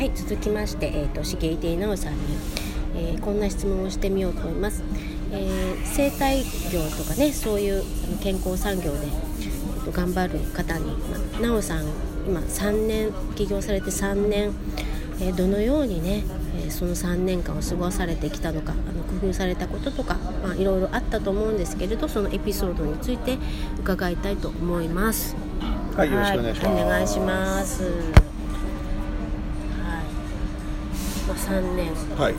はい続きまして、えーと、しげいていなおさんに、えー、こんな質問をしてみようと思います、えー、生態業とかねそういう健康産業で、えーと、頑張る方に、まあ、なおさん今3年起業されて3年、えー、どのようにね、えその3年間を過ごされてきたのかあの工夫されたこととか、まあ、いろいろあったと思うんですけれどそのエピソードについて伺いたいと思います。はい、よろしくお願いします。はい、お願いします。3年。はい。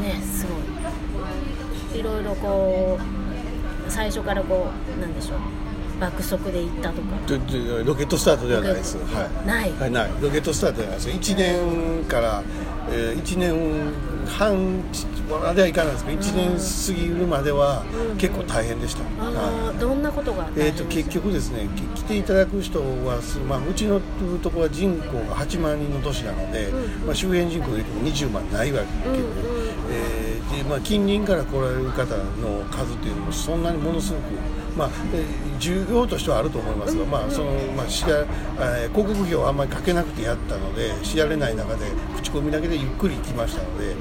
ね、すごい。いろいろこう最初からこうなんでしょう。爆速で行ったとかロケットスタートではないです、はい、ない、はい、ないロケットスタートではないです1年から、えー、1年半まではいかないですけど、1年過ぎるまでは結構大変でした、はい、どんなことがえーと、結局ですね来ていただく人は、まあ、うちのところは人口が8万人の都市なので、うん、まあ、周辺人口で20万ないわけで、えー、でまあ、近隣から来られる方の数というのもそんなにものすごくまあ、重要としてはあると思いますが、まあそのまあ、しらえー、広告費をあんまりかけなくてやったので知られない中で口コミだけでゆっくり行きましたので、え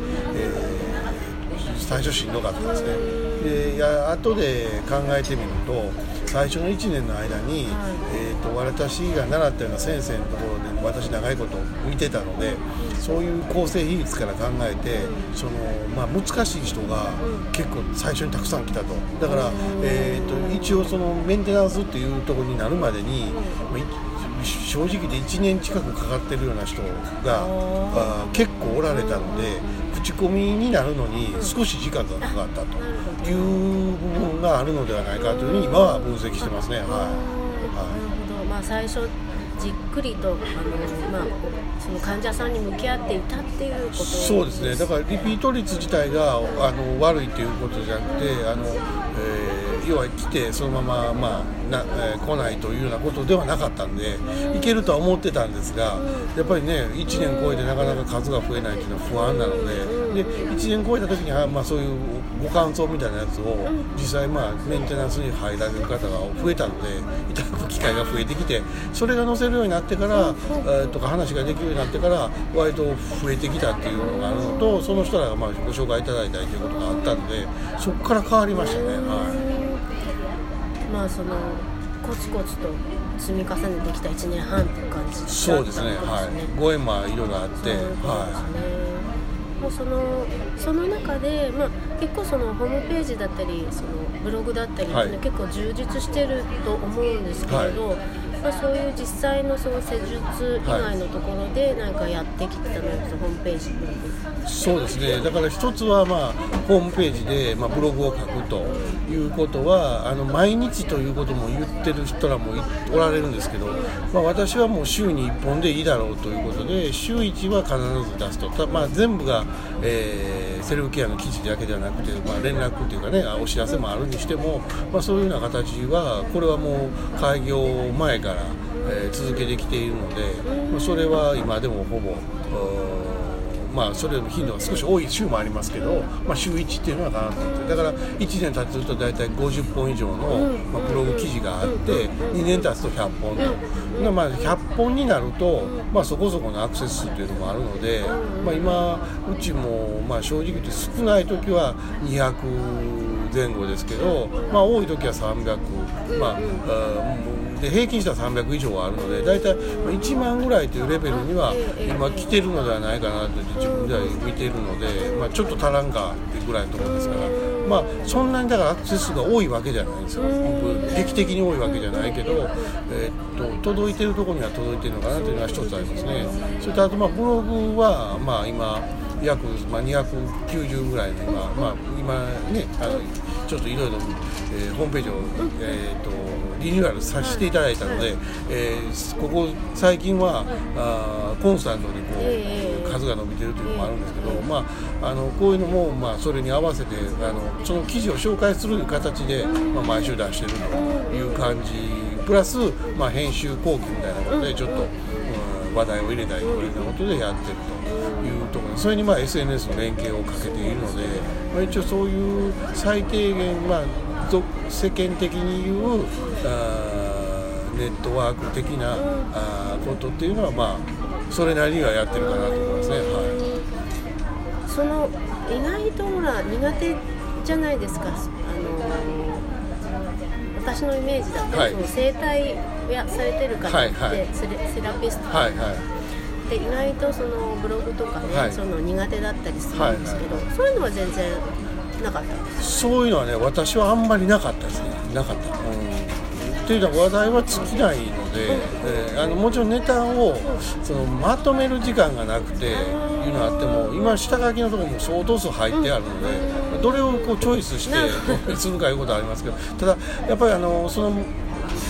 ー、最初しんどかったですね。でや後で考えてみると最初の1年の間に、えーと、私が習ったような先生のところで私長いこと見てたのでそういう構成比率から考えてその、まあ、難しい人が結構最初にたくさん来たと。だから、えーと、一応そのメンテナンスっていうところになるまでに、まあ、正直で1年近くかかってるような人があ結構おられたので口コミになるのに少し時間がかかったと。いう部分があるのではないかというふうに今は分析してますね。はい、はい、なるほど。まあ最初じっくりとあの、まあ、その患者さんに向き合っていたっていうことそうですね。だからリピート率自体があの悪いということじゃなくてあの、えー、要は来てそのまま、まあなえー、来ないというようなことではなかったんで、いけるとは思ってたんですが、やっぱりね1年超えてなかなか数が増えないというのは不安なのでで1年超えた時には、まあ、そういうご感想みたいなやつを実際、まあ、メンテナンスに入られる方が増えたのでいただく機会が増えてきてそれが載せるようになってから、えー、とか話ができるようになってから割と増えてきたっていうのがあるのとその人らがまあご紹介いただいたりということがあったのでそこから変わりましたね。はいまあそのコツコツと積み重ねてきた1年半っていう感じそうですねはい。ご縁もいろいろあってはい。そのその中で、まあ、結構そのホームページだったりそのブログだったりってい。結構充実してると思うんですけれど、はいまあ、そういう実際のその施術以外のところで何かやってきてたのやつ、ホームページそうですね。だから一つは、まあ、ホームページで、まあ、ブログを書くということはあの毎日ということも言ってる人らもおられるんですけど、まあ、私はもう週に1本でいいだろうということで週1は必ず出すと。まあ、全部が、えー、セルフケアの記事だけではなくて、まあ、連絡というかねお知らせもあるにしても、まあ、そういうような形はこれはもう開業前から、えー、続けてきているので、まあ、それは今でもほぼ。まあ、それの頻度が少し多い週もありますけど、まあ、週1っていうのはかなと思ってだから1年経つと大体50本以上の、ま、ブログ記事があって2年経つと100本と、まあ、100本になると、まあ、そこそこのアクセス数というのもあるので、まあ、今うちも、まあ、正直言って少ない時は200前後ですけど、まあ、多い時は300、まあ、で平均したら300以上はあるので大体1万ぐらいというレベルには今来てるのではないかなと自分では見ているので、まあ、ちょっと足らんかってぐらいのところですから。まあ、そんなにだからアクセス数が多いわけじゃないんですよ、劇的に多いわけじゃないけど、えー、っと届いてるところには届いてるのかなというのは一つありますね。それとあとまあブログは、まあ、今約、まあ、290ぐらいの今,、まあ、今ねあのちょっといろいろホームページを、えーと、リニューアルさせていただいたので、えー、ここ最近はあコンスタントにこう、数が伸びてるというのもあるんですけど、まあ、あのこういうのも、まあ、それに合わせてあのその記事を紹介する形で、まあ、毎週出してるという感じ。プラス、まあ、編集後期みたいなことでちょっと、うん、話題を入れたりということでやってるというところそれにまあ SNS の連携をかけているので、まあ、一応そういう最低限、まあ、世間的に言うあネットワーク的なあことっていうのはまあそれなりにはやってるかなと思いますね、はその意外とほら苦手じゃないですか。あの私のイメージだと、はい。その整体をやされてる方って、はいはい。セラピストい、はいはい。で意外とそのブログとかね、はい。その苦手だったりするんですけど、そういうのは全然なかった。そういうのはね私はあんまりなかったですね。なかった、うん、っていうのは話題は尽きないので、えーあのもちろんネタをそのまとめる時間がなくていうのがあっても今下書きのところも相当数入ってあるので、どれをこうチョイスしてするかいうことはありますけどただやっぱりあのその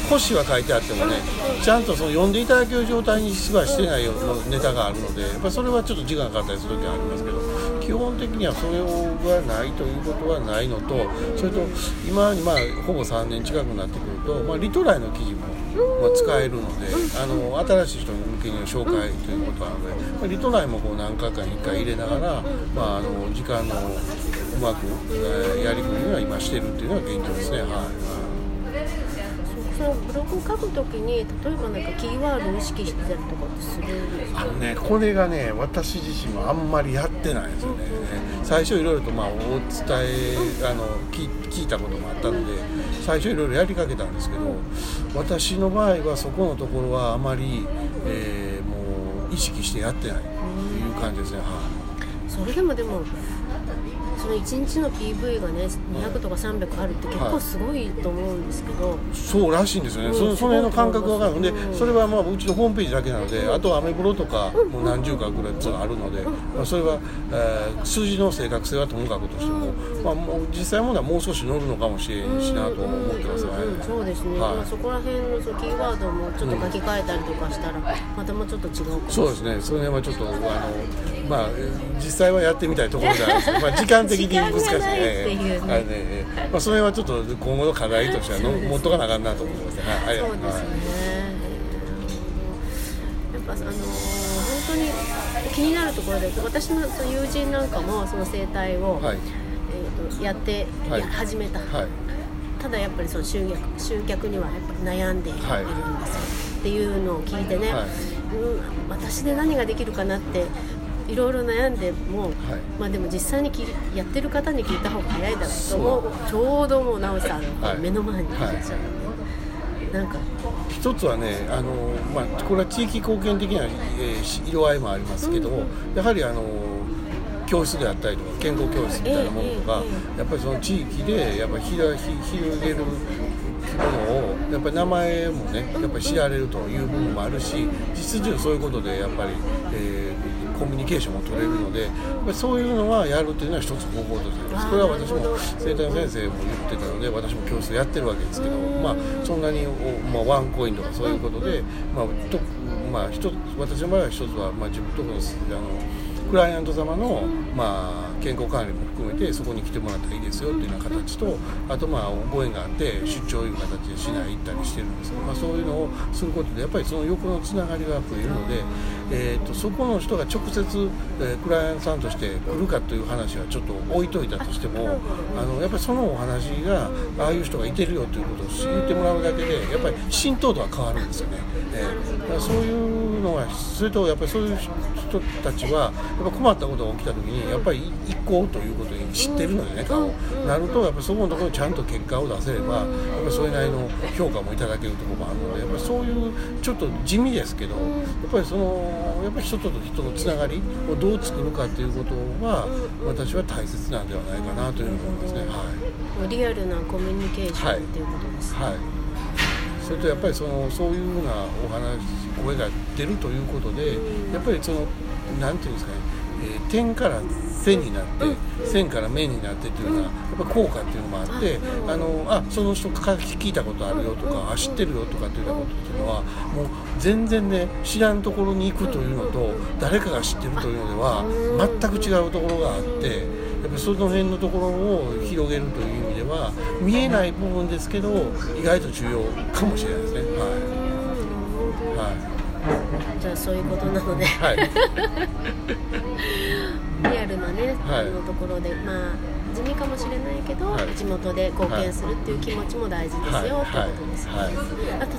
腰は書いてあってもねちゃんとその読んでいただける状態にはしてないようなネタがあるのでやっぱりそれはちょっと時間かかったりする時はありますけど基本的にはそれがないということはないのとそれと今にまあほぼ3年近くなってくると、まあ、リトライの記事も、まあ、使えるのであの新しい人向けに紹介ということなので、まあ、リトライもこう何回かに1回入れながら、まあ、あの時間のうまく、えーやりくりは今してるっていうのが現状ですね。はいそのブログを書くときに例えばなんかキーワードを意識してたりとかってするんですか？あのね、これがね、私自身もあんまりやってないんですよね。最初いろいろとまあお伝え、あの聞聞いたこともあったので、最初いろいろやりかけたんですけど、私の場合はそこのところはあまり、えーもう意識してやってないという感じですね。はい。それでもでもその1日の PV がね200とか300あるって結構すごいと思うんですけど、そうらしいんですよね、うんそのその辺の感覚が分かる。んで、うんそれはまあうちのホームページだけなので、あとはアメブロとかもう何十かぐらいつあるので、まあ、それは、えー数字の正確性はともかくとしても、まあ、もう実際問題はもう少し乗るのかもしれんしなと思ってます。ね。うんうんそうですね、はい。まあそこら辺のそのキーワードもちょっと書き換えたりとかしたら、またもうちょっと違うかもそうですね、その辺はちょっと、あのまあ、えー実際はやってみたいところじゃないですけど、まあ、時間的に難しい時間がないっていうね。まあ、それはちょっと今後の課題としてはの持っとかなあかんなと思ってますね。はい、そうですね、やっぱあのー本当に気になるところで私の友人なんかもその生態を、はい、えー、とやって、はい。や始めた、はい、ただやっぱりその集客集客にはやっぱ悩んでいるんですよ、はい。っていうのを聞いてね、はい。うん、私で何ができるかなっていろいろ悩んでも、まあでも実際にきやってる方に聞いた方が早いだろうと思う。ちょうどもう直さんはい。目の前にいらっしゃるんで、なんか。一つはね、あのまあ、これは地域貢献的な、え色合いもありますけども、やはりあの教室であったりとか健康教室みたいなものとか、ええやっぱりその地域でやっぱりひらひ広げるものをやっぱり名前もねやっぱり知られるという部分もあるし実情そういうことでやっぱり、えーコミュニケーションも取れるのでやっぱりそういうのはやるっていうのは一つ方法としてます。これは私も生体の先生も言ってたので私も教室やってるわけですけど、まあ、そんなにお、まあ、ワンコインとかそういうことで、まあとまあ、一つ私の場合は一つは、まあ、自分とこのあのクライアント様の、まあ、健康管理も含めてそこに来てもらったらいいですよっていうような形とあとまあご縁があって出張いう形で市内行ったりしてるんですけど、まあ、そういうのをすることでやっぱりその横のつながりが増えるので、えー、とそこの人が直接、えクライアントさんとして来るかという話はちょっと置いといたとしてもあのやっぱりそのお話がああいう人がいてるよということを言ってもらうだけでやっぱり浸透度は変わるんですよね。えーだからそういうのはそれとやっぱりそういう人たちはやっぱ困ったことが起きた時にやっぱり行こうということ知ってるのでね顔。なるとやっぱりそこのところにちゃんと結果を出せればやっぱりそれなりの評価もいただけるところもあるのでやっぱりそういうちょっと地味ですけどやっぱりそのやっぱり人と人のつながりをどう作るかということは私は大切なんではないかなというふうに思いますね。はい。リアルなコミュニケーションっていうことです、はい、それとやっぱりそのそういうふうなお話声が出るということでやっぱりそのなんていうんですかね、えー点から線になって、線から面になってっていうようなやっぱ効果っていうのもあってあのあその人から聞いたことあるよとかあ知ってるよとかっていうようなことっていうのはもう全然ね知らんところに行くというのと誰かが知ってるというのでは全く違うところがあって。やっぱりその辺のところを広げるという意味では見えない部分ですけど意外と重要かもしれないですね。はじゃあそういうことなのでい。はい。はい。リアルなね、はい。あのところでまあ地味かもしれないけど、はい。地元で貢献するっていう気持ちも大事ですよ、はいってことですよね、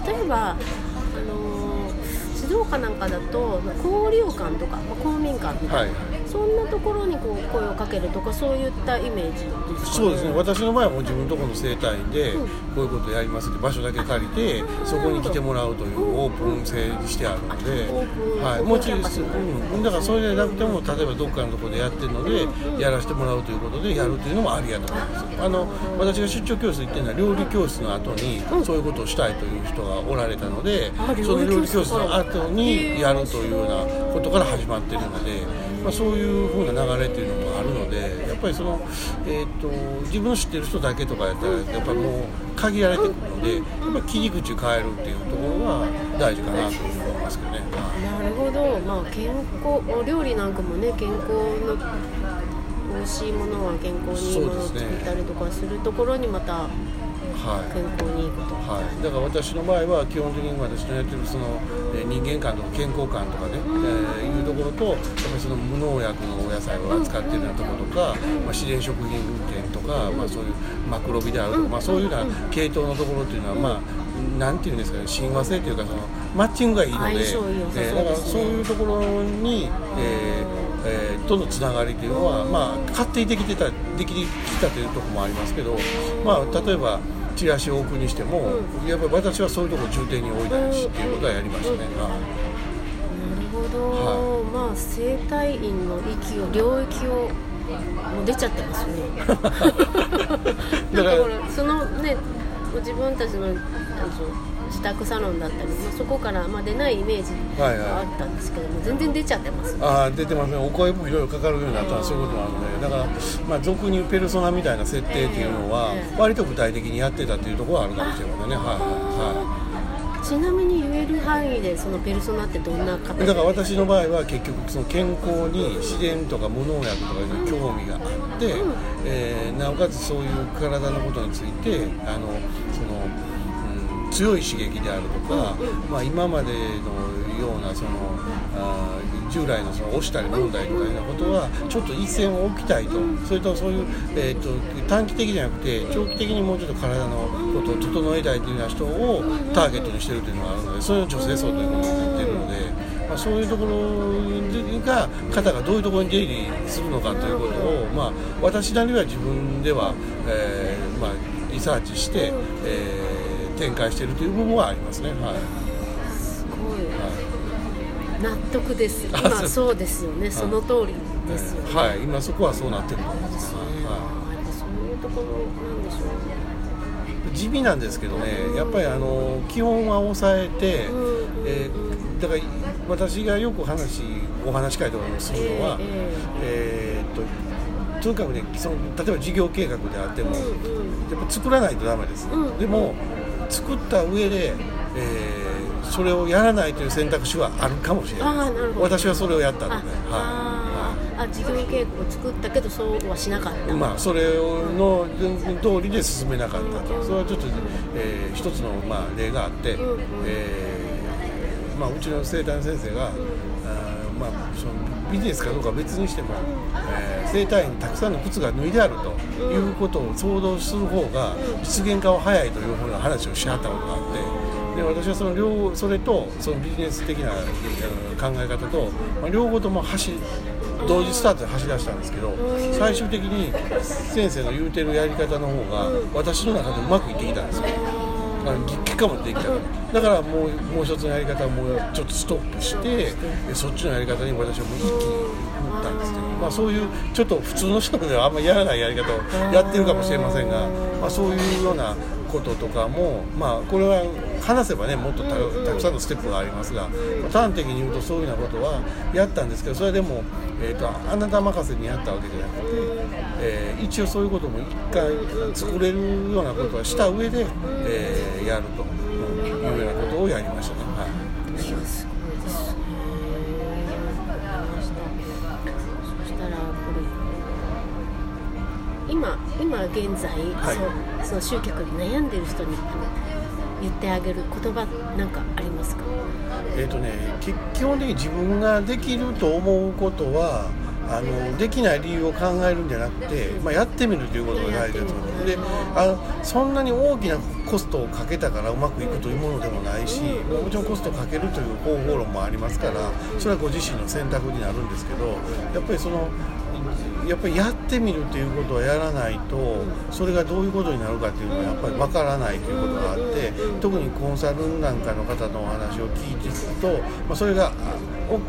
例えばあのー静農家なんかだと交流館とか、まあ、公民館みたいな、はいそんなところにこう声をかけるとかそういったイメージですか、ね、そうですね。私の場合はもう自分のところの生態でこういうことやります。って場所だけ借りてそこに来てもらうというオープン性にしてあるので、はい、もちろん、うん、だからそれでなくても例えばどっかのところでやってるのでやらせてもらうということでやるというのもありやと思いますあの私が出張教室行ってるのは料理教室の後にそういうことをしたいという人がおられたのでその料理教室の後にやるというようなことから始まってるので。まあ、そういう風な流れっていうのもあるのでやっぱりその、えーと、自分の知ってる人だけとかやったらやっぱりもう限られてくるのでやっぱ切り口変えるっていうところが大事かなと思いますけどね。なるほど、まあ、健康料理なんかもね健康の美味しいものは健康にいいものを作ったりとかするところにまた健康にいいこと、はい、だから私の場合は基本的に私のやってるその、えー、人間観とか健康観とかね、えー、いうところとやっぱりその無農薬のお野菜を扱ってるようなところとか、まあ、自然食品店とか、まあ、そういうマクロビであるとか、まあ、そういうような系統のところっていうのはまあなんていうんですかね親和性というかそのマッチングがいいので、えー、だからそういうところに、えーえー、とのつながりというのは、まあ、勝手にできてたできてきたというところもありますけど、まあ、例えばチラシを置くにしても、うん、やっぱり私はそういうところを重点に置いたりしっていうことはやりましたね。なるほど、はい、まあ整体院の域を領域をもう出ちゃってますね。だからそのね自分たちのあの自宅サロンだったり、まあ、そこからまあ出ないイメージがあったんですけども、はいはい、全然出ちゃってます、ね、ああ出てますね。お声もいろいろかかるようになったらそういうことなので。だから、まあ、俗に言うペルソナみたいな設定っていうのは、割と具体的にやってたっていうところはあるかもしれませんね。はいはいちなみに言える範囲でそのペルソナってどんな方だから私の場合は結局その健康に自然とか無農薬とかいう興味があって、うん、えー、なおかつそういう体のことについてあの強い刺激であるとか、まあ、今までのようなそのあ従来のその押したり飲んだりとかいなことはちょっと一線を置きたいとそれとそういう、えーと、短期的じゃなくて長期的にもうちょっと体のことを整えたいというような人をターゲットにしてるというのがあるのでそういう女性層ということを言ってるので。まあ、そういうところが方がどういうところに出入りするのかということを、まあ、私なりは自分では、えーまあ、リサーチして、えー展開しているという部分はありますね。はい、すごい、はい、納得です。今そう。ですよね。その通りですよね。はい、今そこはそうなってると思います。ね、はい、そういうところなんでしょう。ね。地味なんですけどね、やっぱりあの基本は抑えて、えー、だから私がよく話お話し会とかするのは、えー、っととにかくねその例えば事業計画であっても、やっぱ作らないとダメです、でも作った上で、えー、それをやらないという選択肢はあるかもしれない。私はそれをやったので、はい、あ事業計画を作ったけどそうはしなかった。まあそれの通りで進めなかったと、それはちょっと、えー、一つの、まあ、例があって、うんうん、えー、まあ、うちの生誕先生が、うん、あまあ、そのビジネスかどうかは別にしても、えー、生体院にたくさんの靴が脱いであるということを想像する方が実現化は早いというふうな話をしはったことがあってで私はその両それとそのビジネス的な考え方と、まあ、両方とも走同時スタートで走り出したんですけど最終的に先生の言うてるやり方の方が私の中でうまくいってきたんですよ。結果もできたからだからもうもう一つのやり方はもうちょっとストップしてそっちのやり方に私はもう一気に打ったんですけど、まあ、そういうちょっと普通の人ではあんまりやらないやり方をやってるかもしれませんが、まあ、そういうようなこととかも、まあ、これは話せばねもっとたくさんのステップがありますが、まあ、端的に言うとそういうようなことはやったんですけどそれでも、えーと、あなた任せにやったわけじゃなくて、えー、一応そういうことも一回作れるようなことはした上で、えー、やるというようなことをやりましたね。今今現在、はい、その集客に悩んでる人に言ってあげる言葉なんかありますか？えっ、ー、とね基本的に自分ができると思うことは、あのできない理由を考えるんじゃなくて、まあ、やってみるということが大事だと思う。であのそんなに大きなコストをかけたからうまくいくというものでもないしもちろんコストをかけるという方法論もありますからそれはご自身の選択になるんですけどやっぱりそのやっぱりやってみるということをやらないとそれがどういうことになるかっていうのはやっぱり分からないということがあって特にコンサルなんかの方のお話を聞いていくと、まあ、それが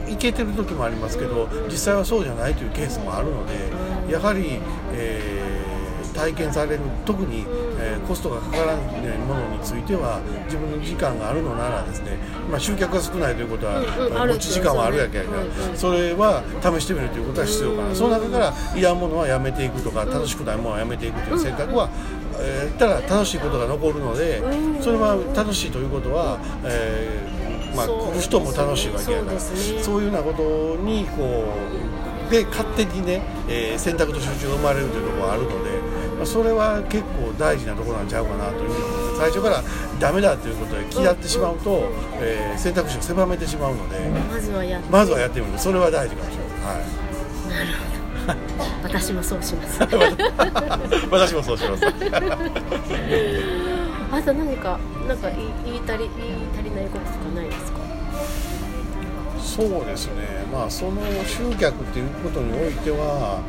いけてる時もありますけど実際はそうじゃないというケースもあるのでやはり、えー体験される特に、えー、コストがかからないものについては自分の時間があるのならですね、まあ、集客が少ないということは、うんうん、持ち時間はあるやけやから、それは試してみるということは必要かな、うん、その中からいらんものはやめていくとか楽しくないものはやめていくという選択は、えー、たら楽しいことが残るのでそれは楽しいということは、えーまあ、来る人も楽しいわけやからそう、ね,、いうようなことにこうで勝手にね、えー、選択と集中が生まれるというところがあるので。それは結構大事なところなんちゃうかなというふうに思います最初からダメだということで嫌ってしまうと、えー、選択肢を狭めてしまうのでまずはやってまずはやってみる。それは大事かもしれない、はい、なるほど。私もそうします。私もそうします。あと何かなんか言い足り言い足りないこととかないですか？そうですね。まあその集客っていうことにおいては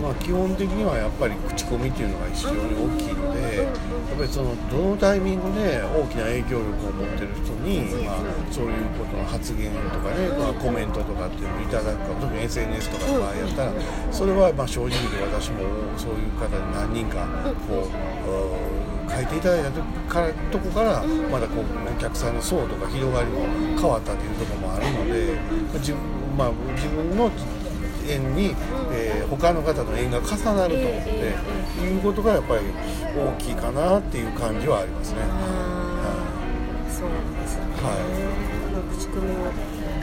まあ、基本的にはやっぱり口コミっていうのが非常に大きいのでやっぱりそのどのタイミングで大きな影響力を持ってる人に、まあ、そういうことの発言とかね、まあ、コメントとかっていうのをいただくか特に SNS とかの場合やったらそれはまあ正直で私もそういう方に何人かこう書いていただいたからとこからまだこうお客さんの層とか広がりも変わったというところもあるので自分,、まあ、自分の縁に、えー、他の方の縁が重なると、えー、いうことがやっぱり大きいかなっていう感じはありますね。そうです。ね、はい、口コミを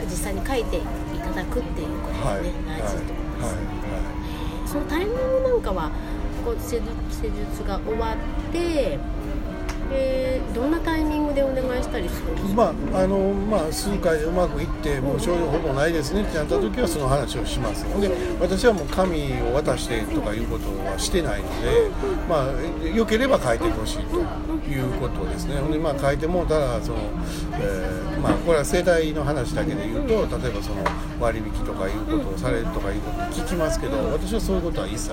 実際に書いていただくっていうことがね、はい、大事と思います、はい。はい、そのタイミングなんかはこう施術が終わってえー、どんなタイミングでお願いしたりするんですか、まああのまあ、数回でうまくいってもう症状ほぼないですねってなった時はその話をしますで私はもう紙を渡してとかいうことはしてないので、まあ、よければ書いてほしいということですね。で、まあ、書いてもただその、えー、まあ、これは世代の話だけで言うと例えばその割引とかいうことをされるとかいうこと聞きますけど私はそういうことは一切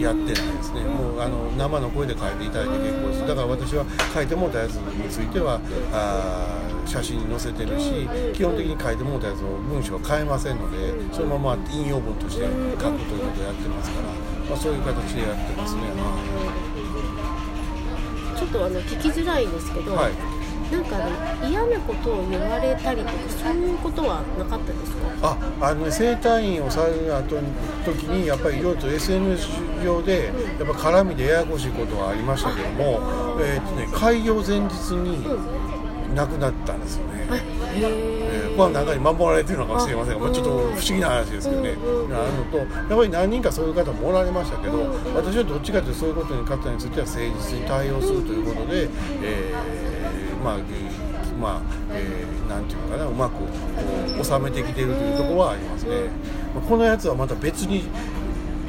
やってないですね。もうあの生の声で書いていただいて結構です。だから私は書いてもうたやつについてはあ写真に載せてるし基本的に書いてもうたやつの文章は変えませんのでそのまま引用文として書くということをやってますから、まあ、そういう形でやってますね。ちょっとあの聞きづらいんですけど、はいなんか嫌なことを言われたりとかそういうことはなかったですか？ああの、ね、整体院をされる後に時にやっぱりいろいろと SNS 上でやっぱ絡みでややこしいことはありましたけども、えーとね、開業前日に亡くなったんですよね。えー、これは中に守られてるのかもしれませんが、まあ、ちょっと不思議な話ですけどね、うん、あるのとやっぱり何人かそういう方もおられましたけど、私はどっちかというとそういうことに方については誠実に対応するということで、えーまあ、まあ、えー、なんていうのかな、うまくこう収めてきてるというところはありますね。まあ、このやつはまた別に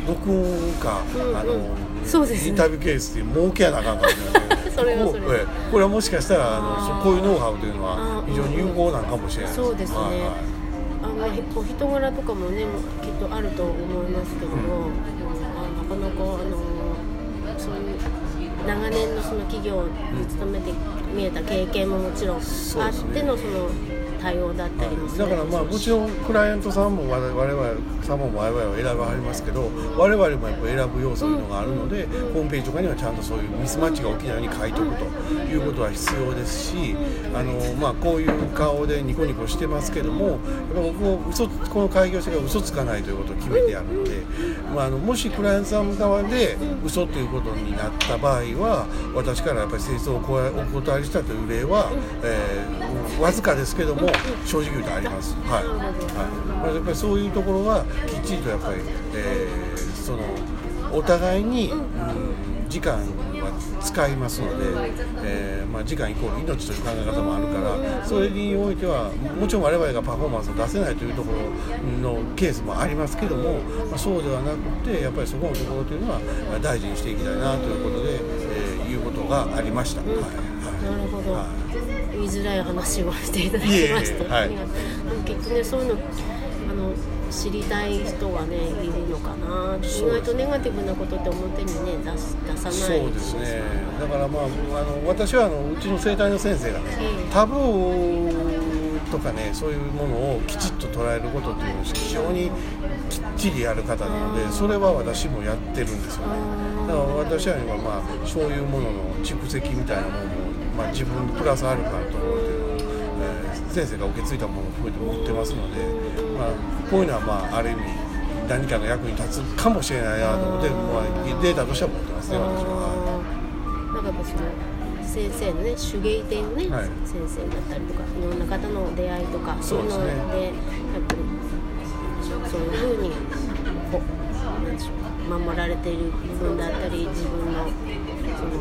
録音か、あの、そうです、ね、インタビューケースで儲けやなあかんかもしれない それはそれこれはもしかしたらあのこういうノウハウというのは非常に有効なのかもしれないそうですね、はいはい。あのお人柄とかもねきっとあると思いますけども、うん、あなかなかあのそういう長年のその企業に勤めて見えた経験ももちろんあってのその対応だったりもするだからまあもちろんクライアントさんも我々さんも我々は選ばはりますけど我々もやっぱ選ぶ要素というのがあるので、うん、ホームページとかにはちゃんとそういうミスマッチが起きないように書いておくということは必要ですし、あのまあ、こういう顔でニコニコしてますけどもやっぱ僕も嘘この開業者が嘘つかないということを決めてやるので、まあ、あのもしクライアントさん側で嘘ということになった場合は私からやっぱり清掃をお断りしたという例は、えー、わずかですけども正直言うとあります。はいはい、やっぱりそういうところはきっちりとやっぱり、えー、そのお互いに、うん時間は使いますので、えーまあ、時間イコール命という考え方もあるからそれにおいてはもちろん我々がパフォーマンスを出せないというところのケースもありますけども、まあ、そうではなくてやっぱりそこのところというのは大事にしていきたいなということで、えー、いうことがありました。はいはい、なるほど、はい、言いづらい話をしていただきまして、はい、きっとねそういうのあの知りたい人はねいるのかな意外とネガティブなことって表にね出す出さないそうですね。だからまああの私はあのうちの生態の先生がね、えー、タブーとかねそういうものをきちっと捉えることっていうのを非常にきっちりやる方なのでそれは私もやってるんですよね。だから私は今まあそういうものの蓄積みたいなものも、まあ、自分プラスアルファのところで先生が受け継いだものを含めて持ってますので、まあ、こういうのは、まあ、ある意味何かの役に立つかもしれないなと思って、まあ、データとしては持ってますね私は。なんかその先生のね手芸店のね、はい、先生だったりとかいろんな方の出会いとかそういうので、やっぱりそういうふうに守られている部分だったり自分のその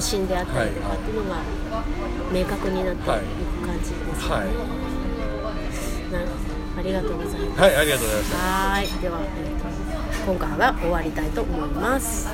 方針であったりとかっていうのが明確になっていく感じですね。はい、ありがとうございます。はい、ありがとうございます。はい、では、えー、今回は終わりたいと思います。